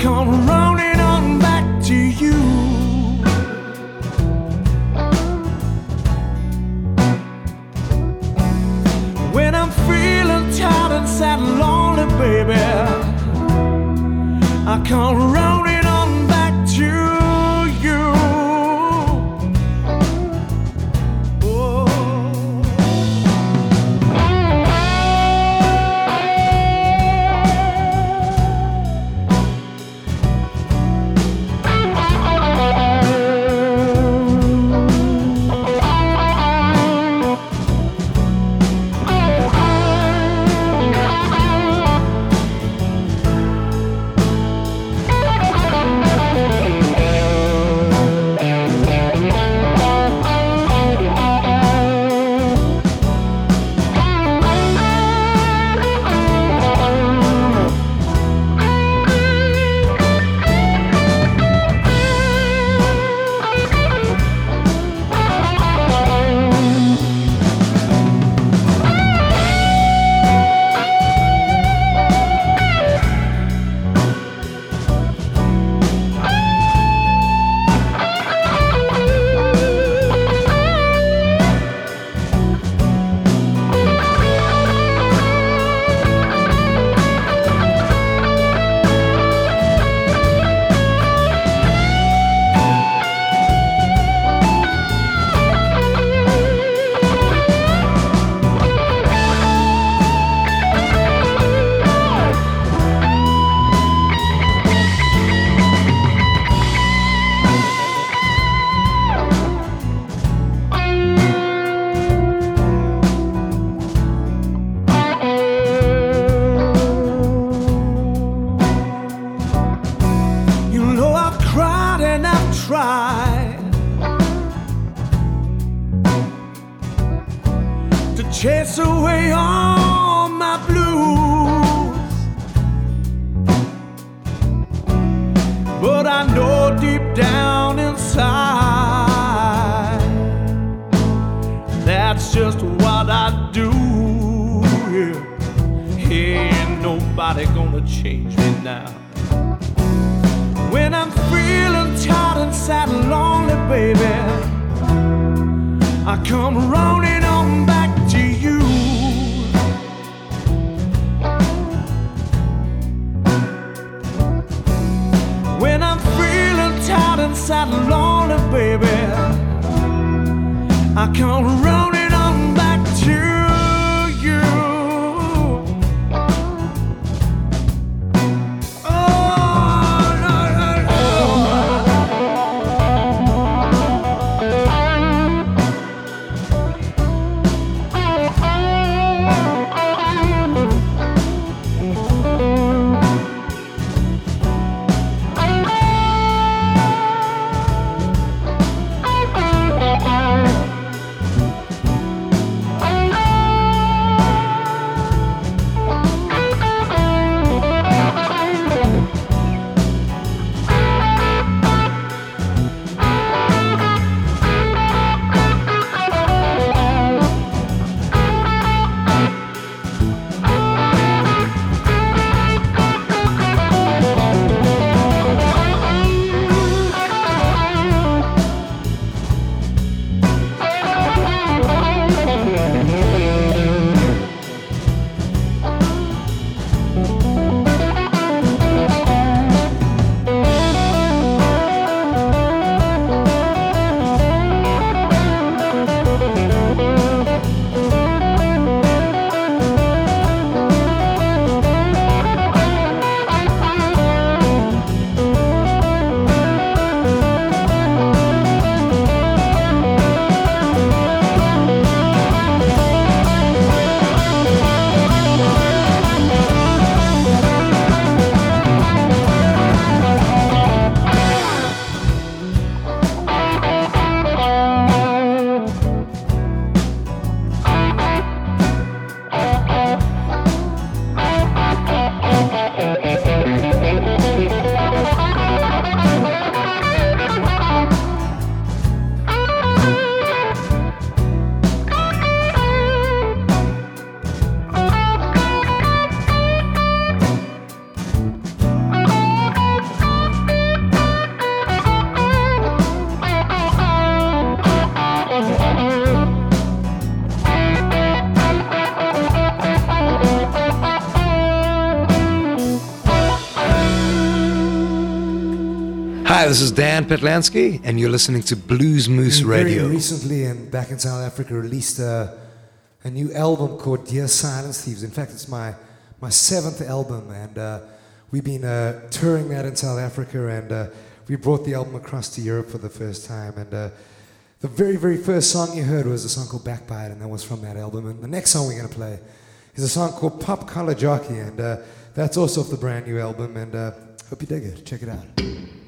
come running on back to you. When I'm feeling tired and sad and lonely, baby, I come running. Hi, this is Dan Patlansky, and you're listening to Blues Moose We Radio. Very recently, and back in South Africa, released a, a new album called Dear Silence Thieves. In fact, it's my, my seventh album, and uh, we've been uh, touring that in South Africa, and uh, we brought the album across to Europe for the first time. And uh, the very, very first song you heard was a song called Backbite, and that was from that album. And the next song we're going to play is a song called Pop Collar Jockey, and uh, that's also off the brand new album. And uh, hope you dig it. Check it out.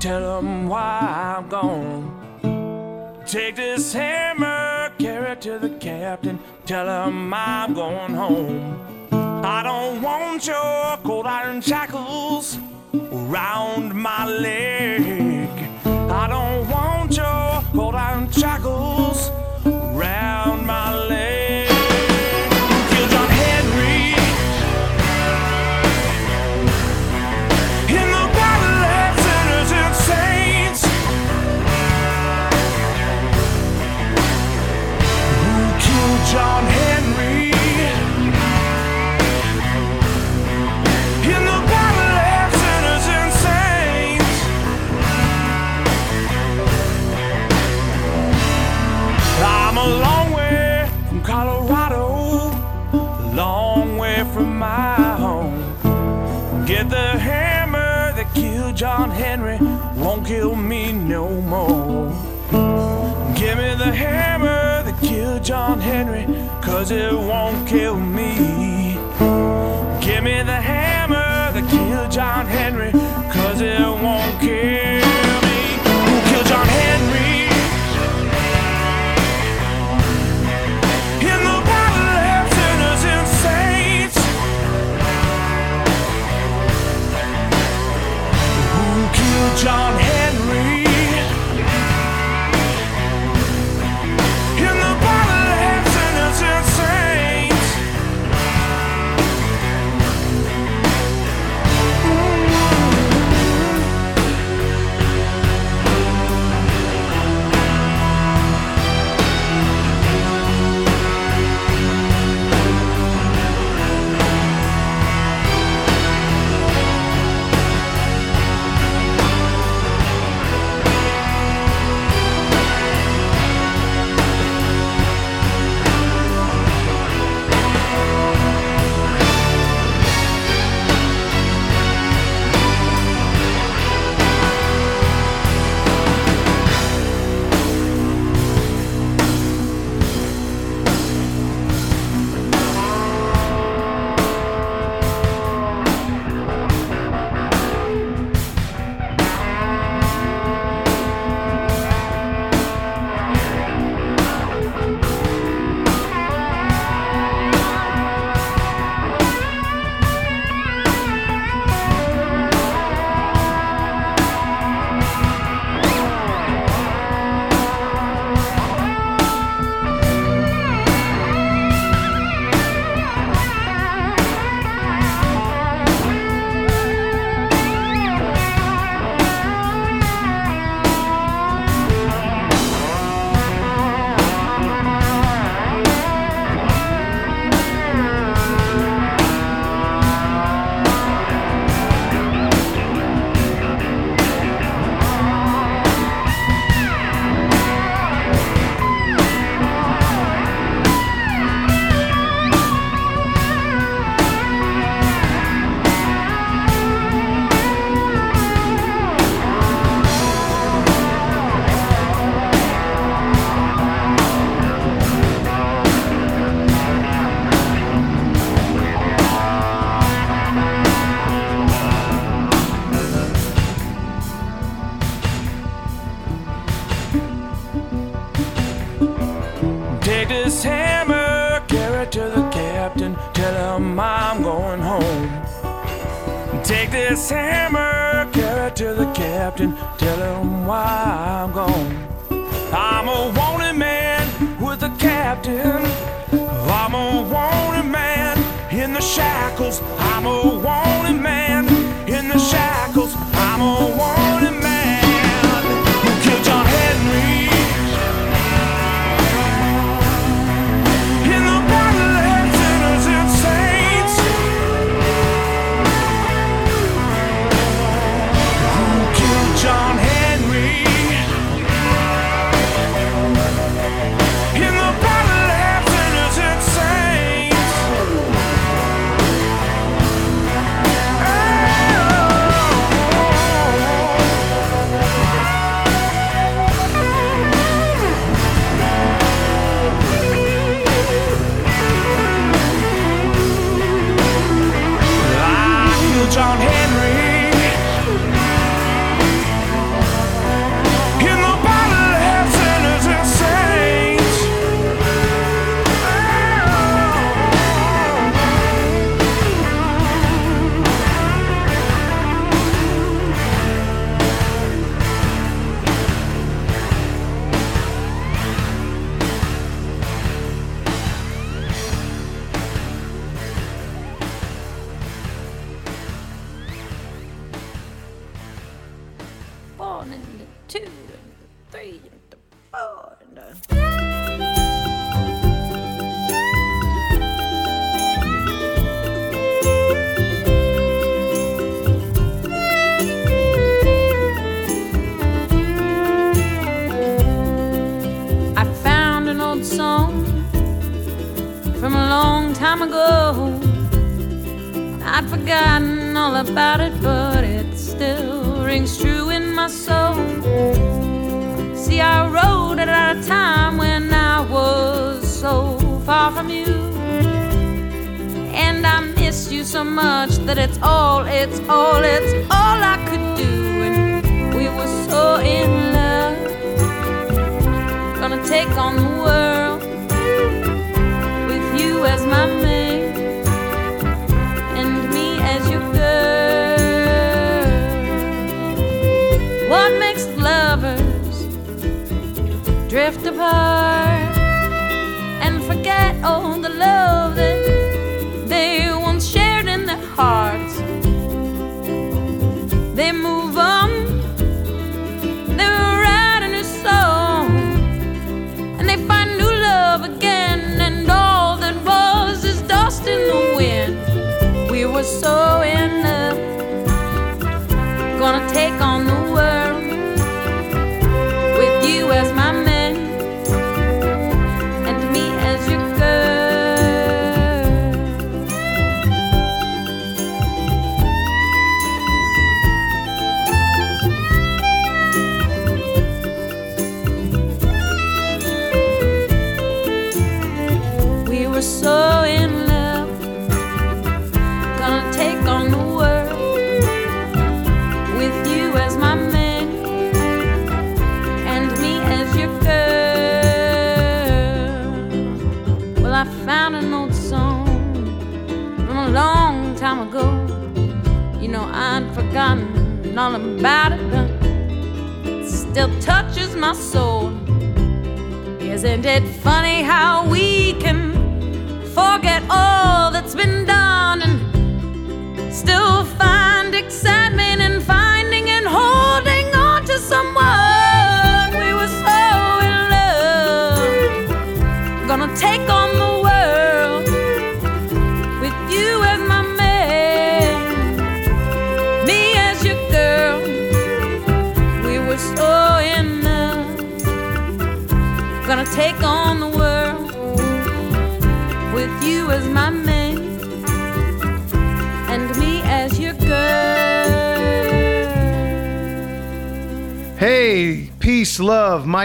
tell them why I'm gone. Take this hammer, carry it to the captain, tell him I'm going home. I don't want your cold iron shackles around my leg. I don't want your cold iron shackles. It won't kill me. captain, tell him why I'm gone. I'm a wanted man with a captain. I'm a wanted man in the shackles. I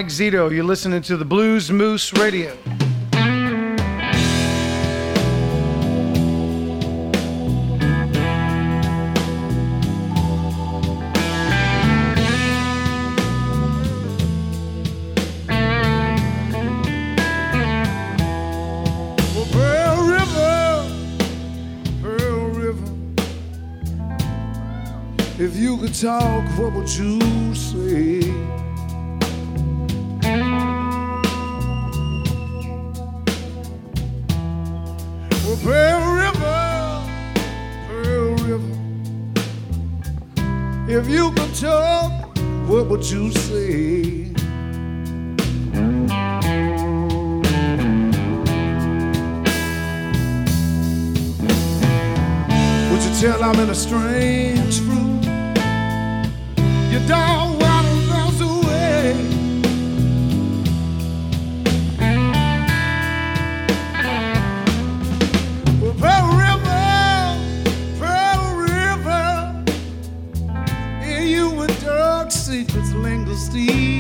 Mike Zito. You're listening to the Blues Moose Radio. If you could talk, what would you say? If you could talk, what would you say? Would you tell I'm in a strange room? don't. people steal.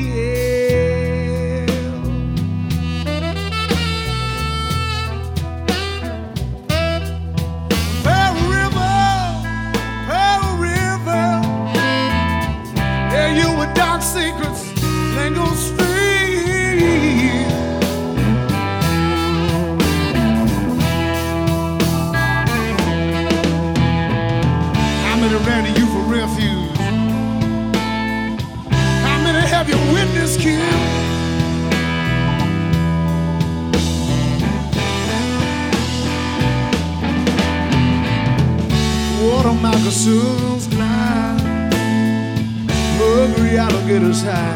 Soon's fly. Hungry alligators high.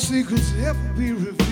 secrets ever be revealed.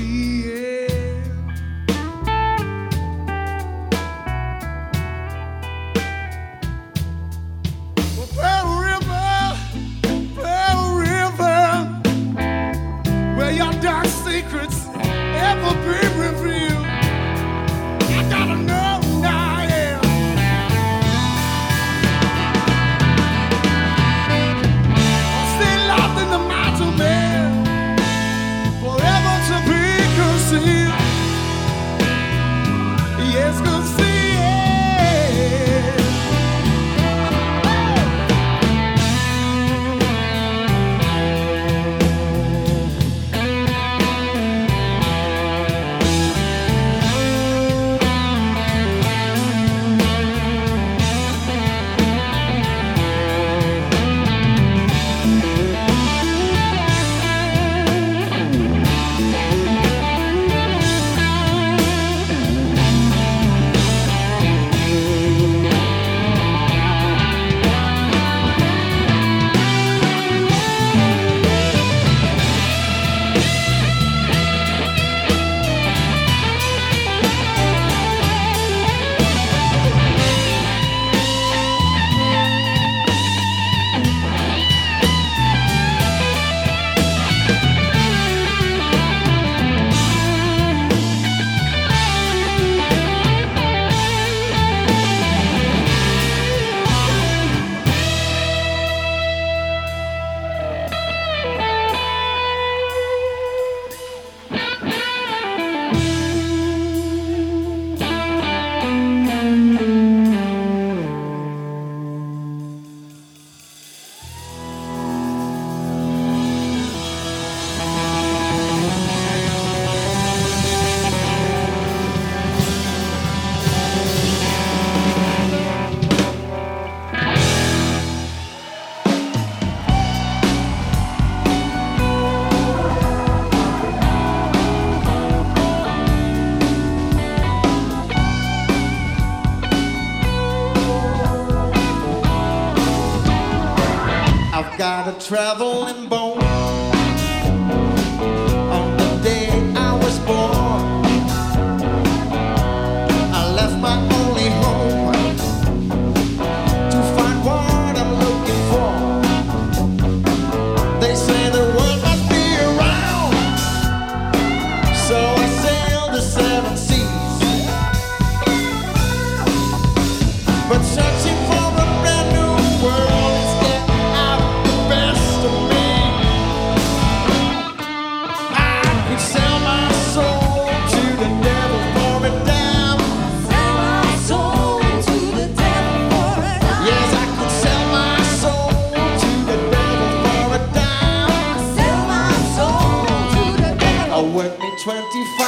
25.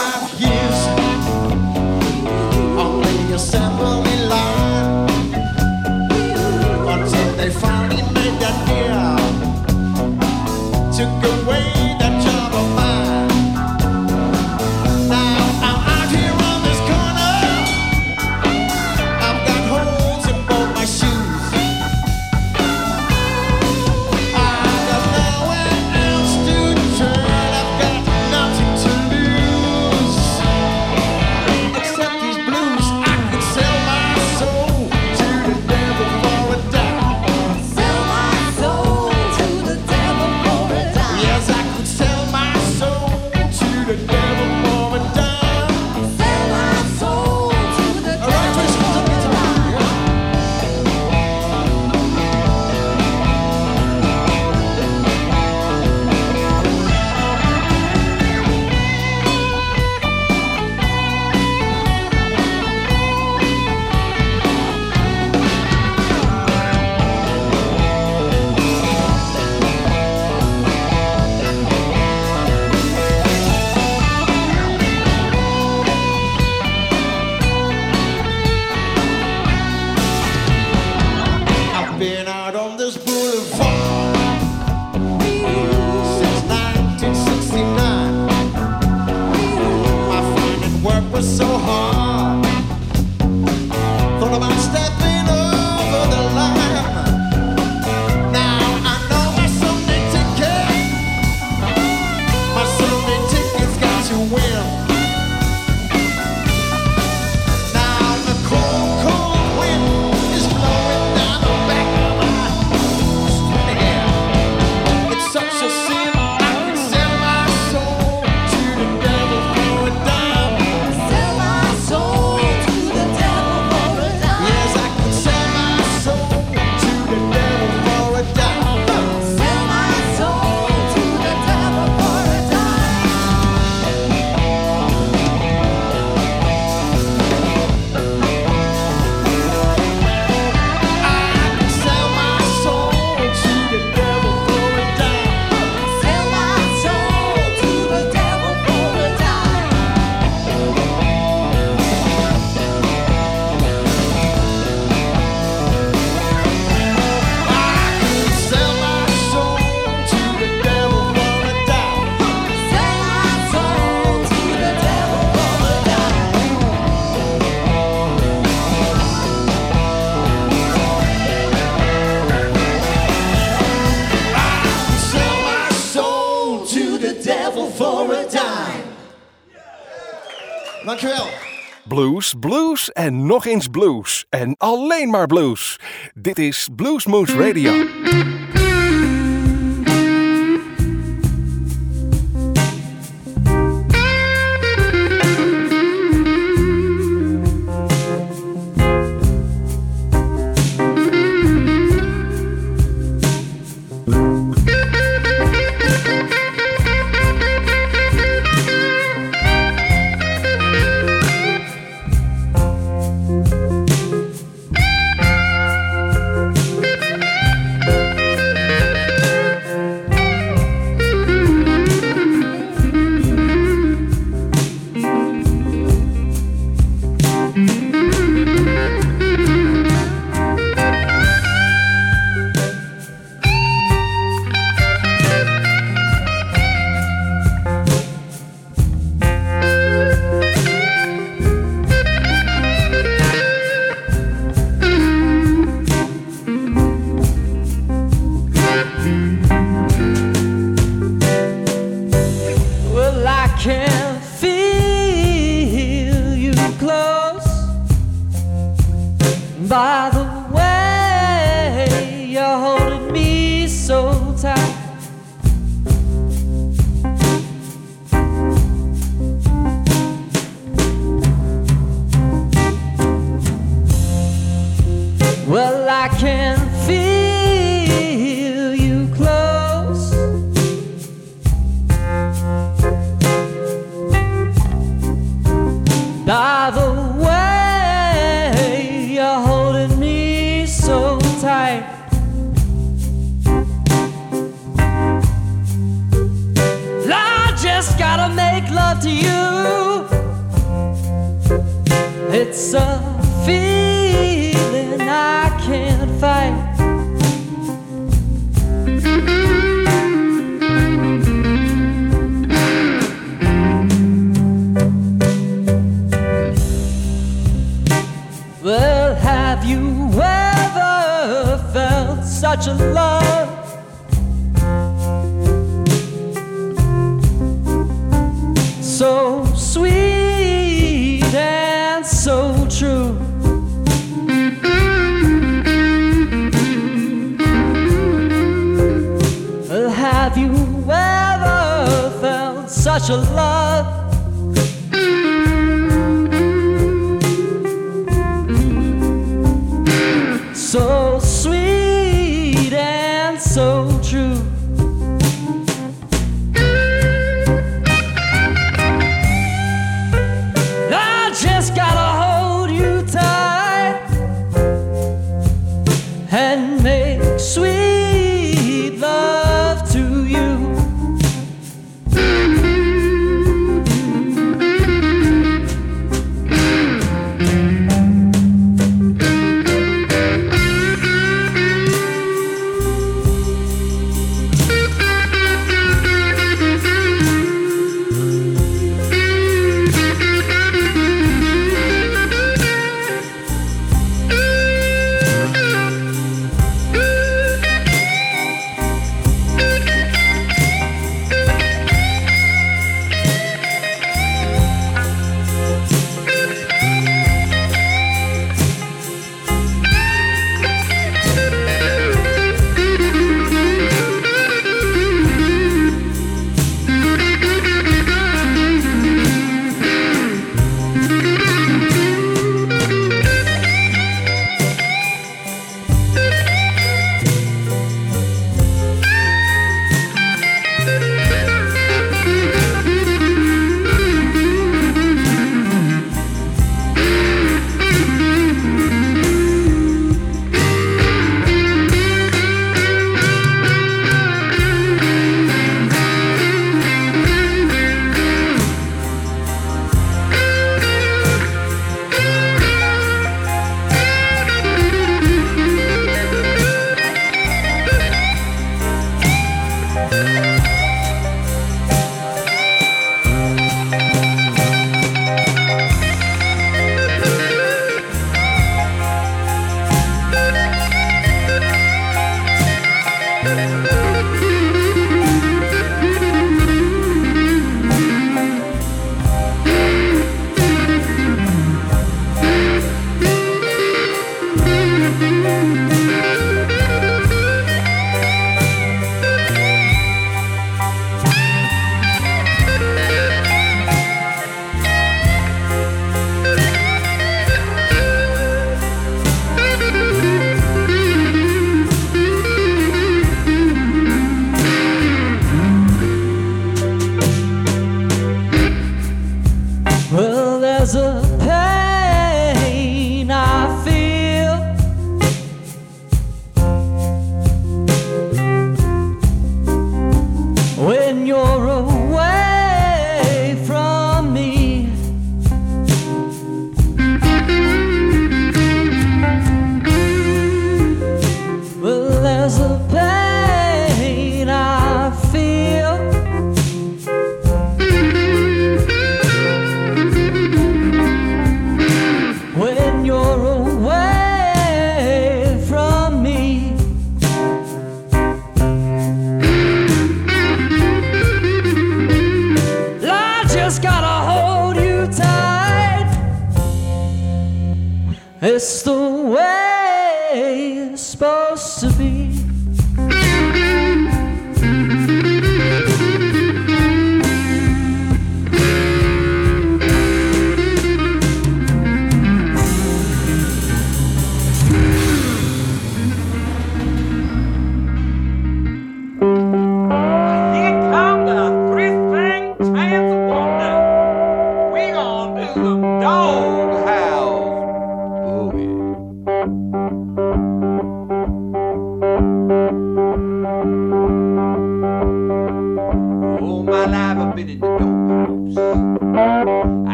blues, blues en nog eens blues. En alleen maar blues. Dit is Bluesmoose Radio. So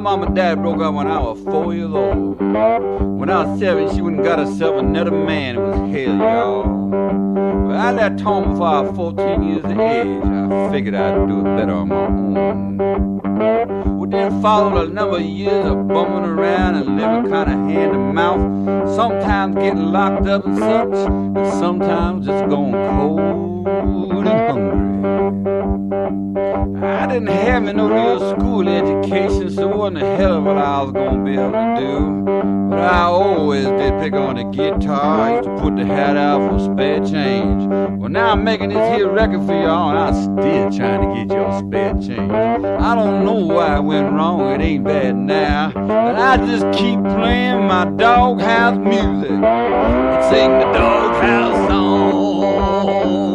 my mom and dad broke up when I was four years old. When I was seven, she went and got herself another man. It was hell, y'all. But I left home before I was 14 years of age. I figured I'd do it better on my own. Well, then followed a number of years of bumming around and living kind of hand to mouth. Sometimes getting locked up and such, and sometimes just going cold and hungry. Didn't have no real school education, so it wasn't a hell of what I was gonna be able to do. But I always did pick on the guitar. I used to put the hat out for spare change. Well, now I'm making this here record for y'all, and I'm still trying to get y'all spare change. I don't know why I went wrong, it ain't bad now. But I just keep playing my doghouse music and sing the doghouse song.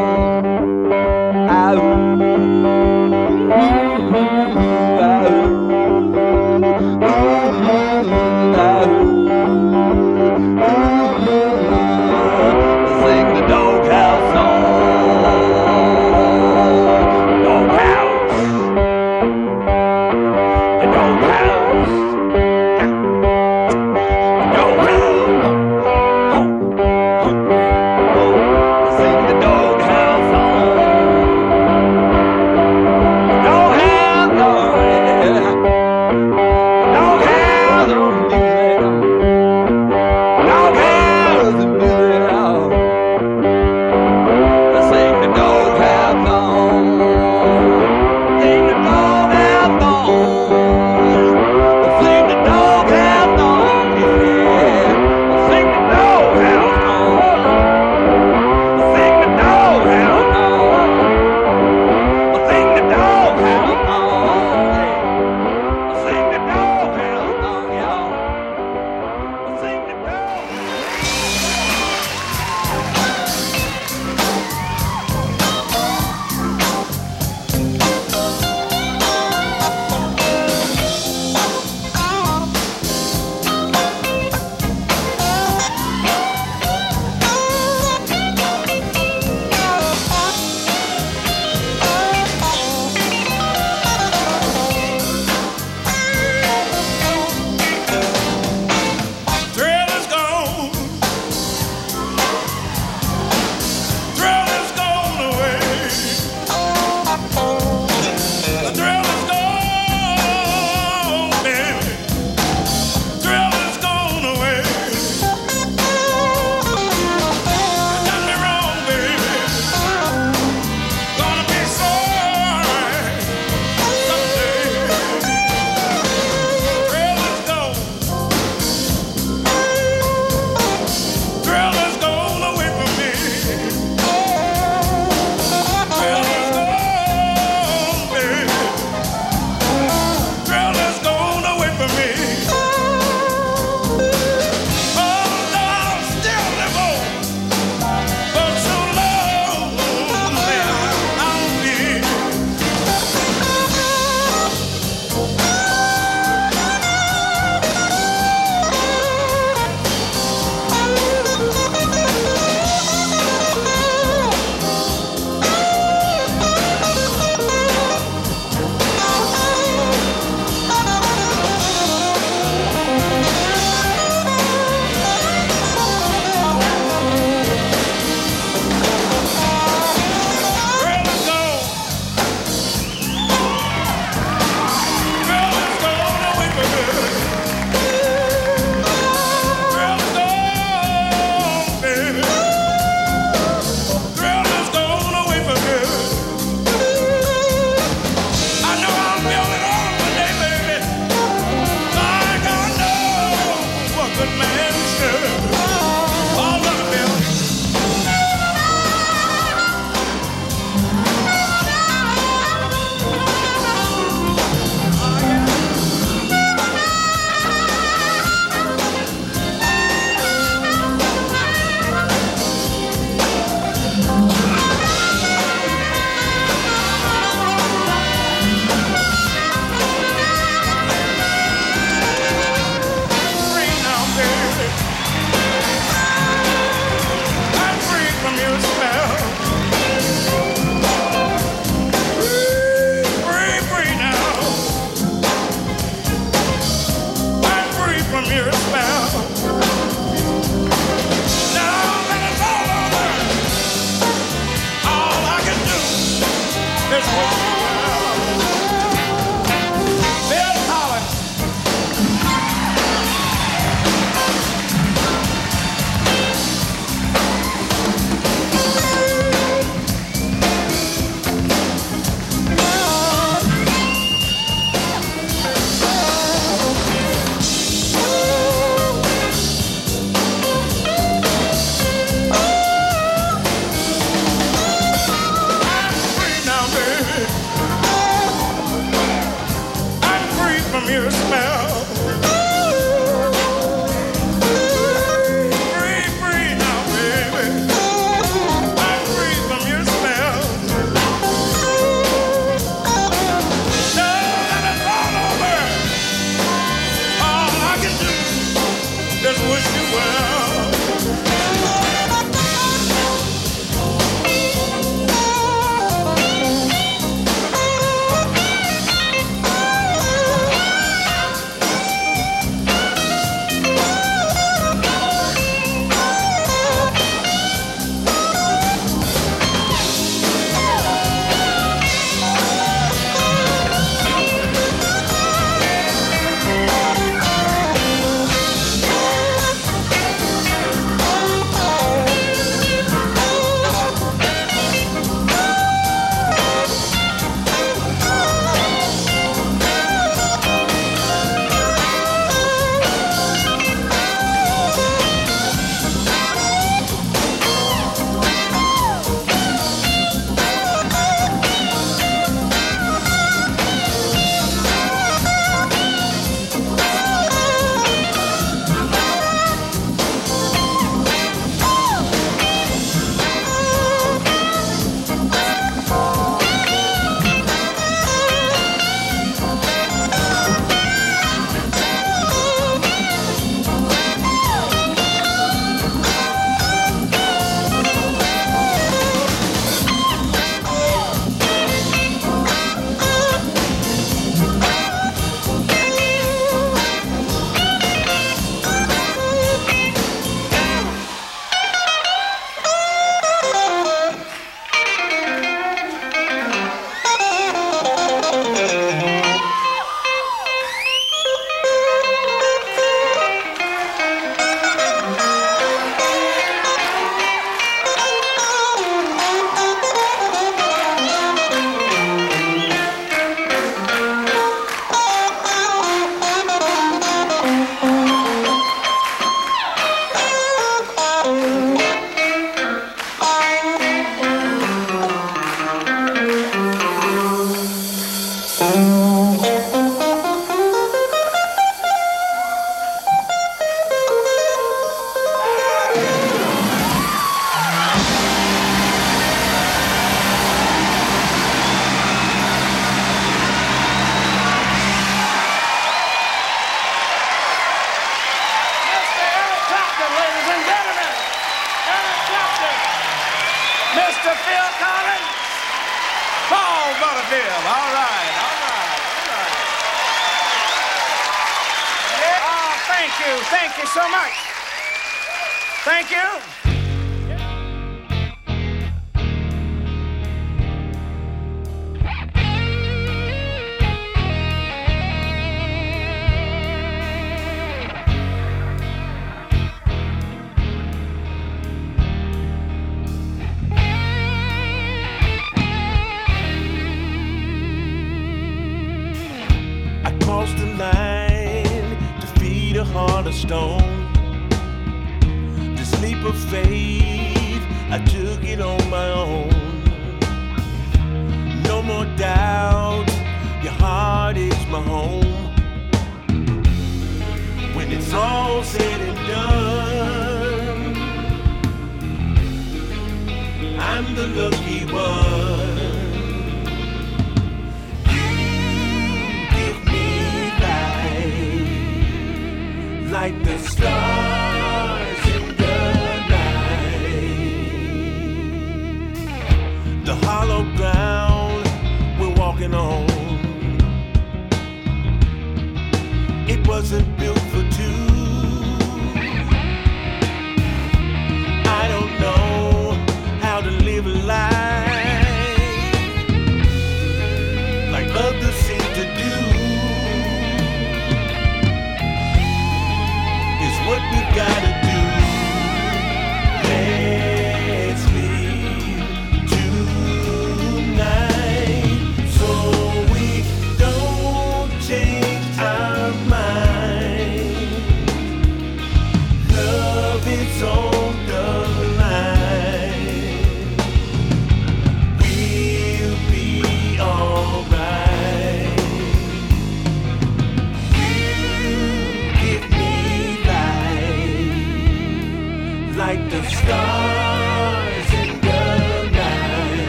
like the stars.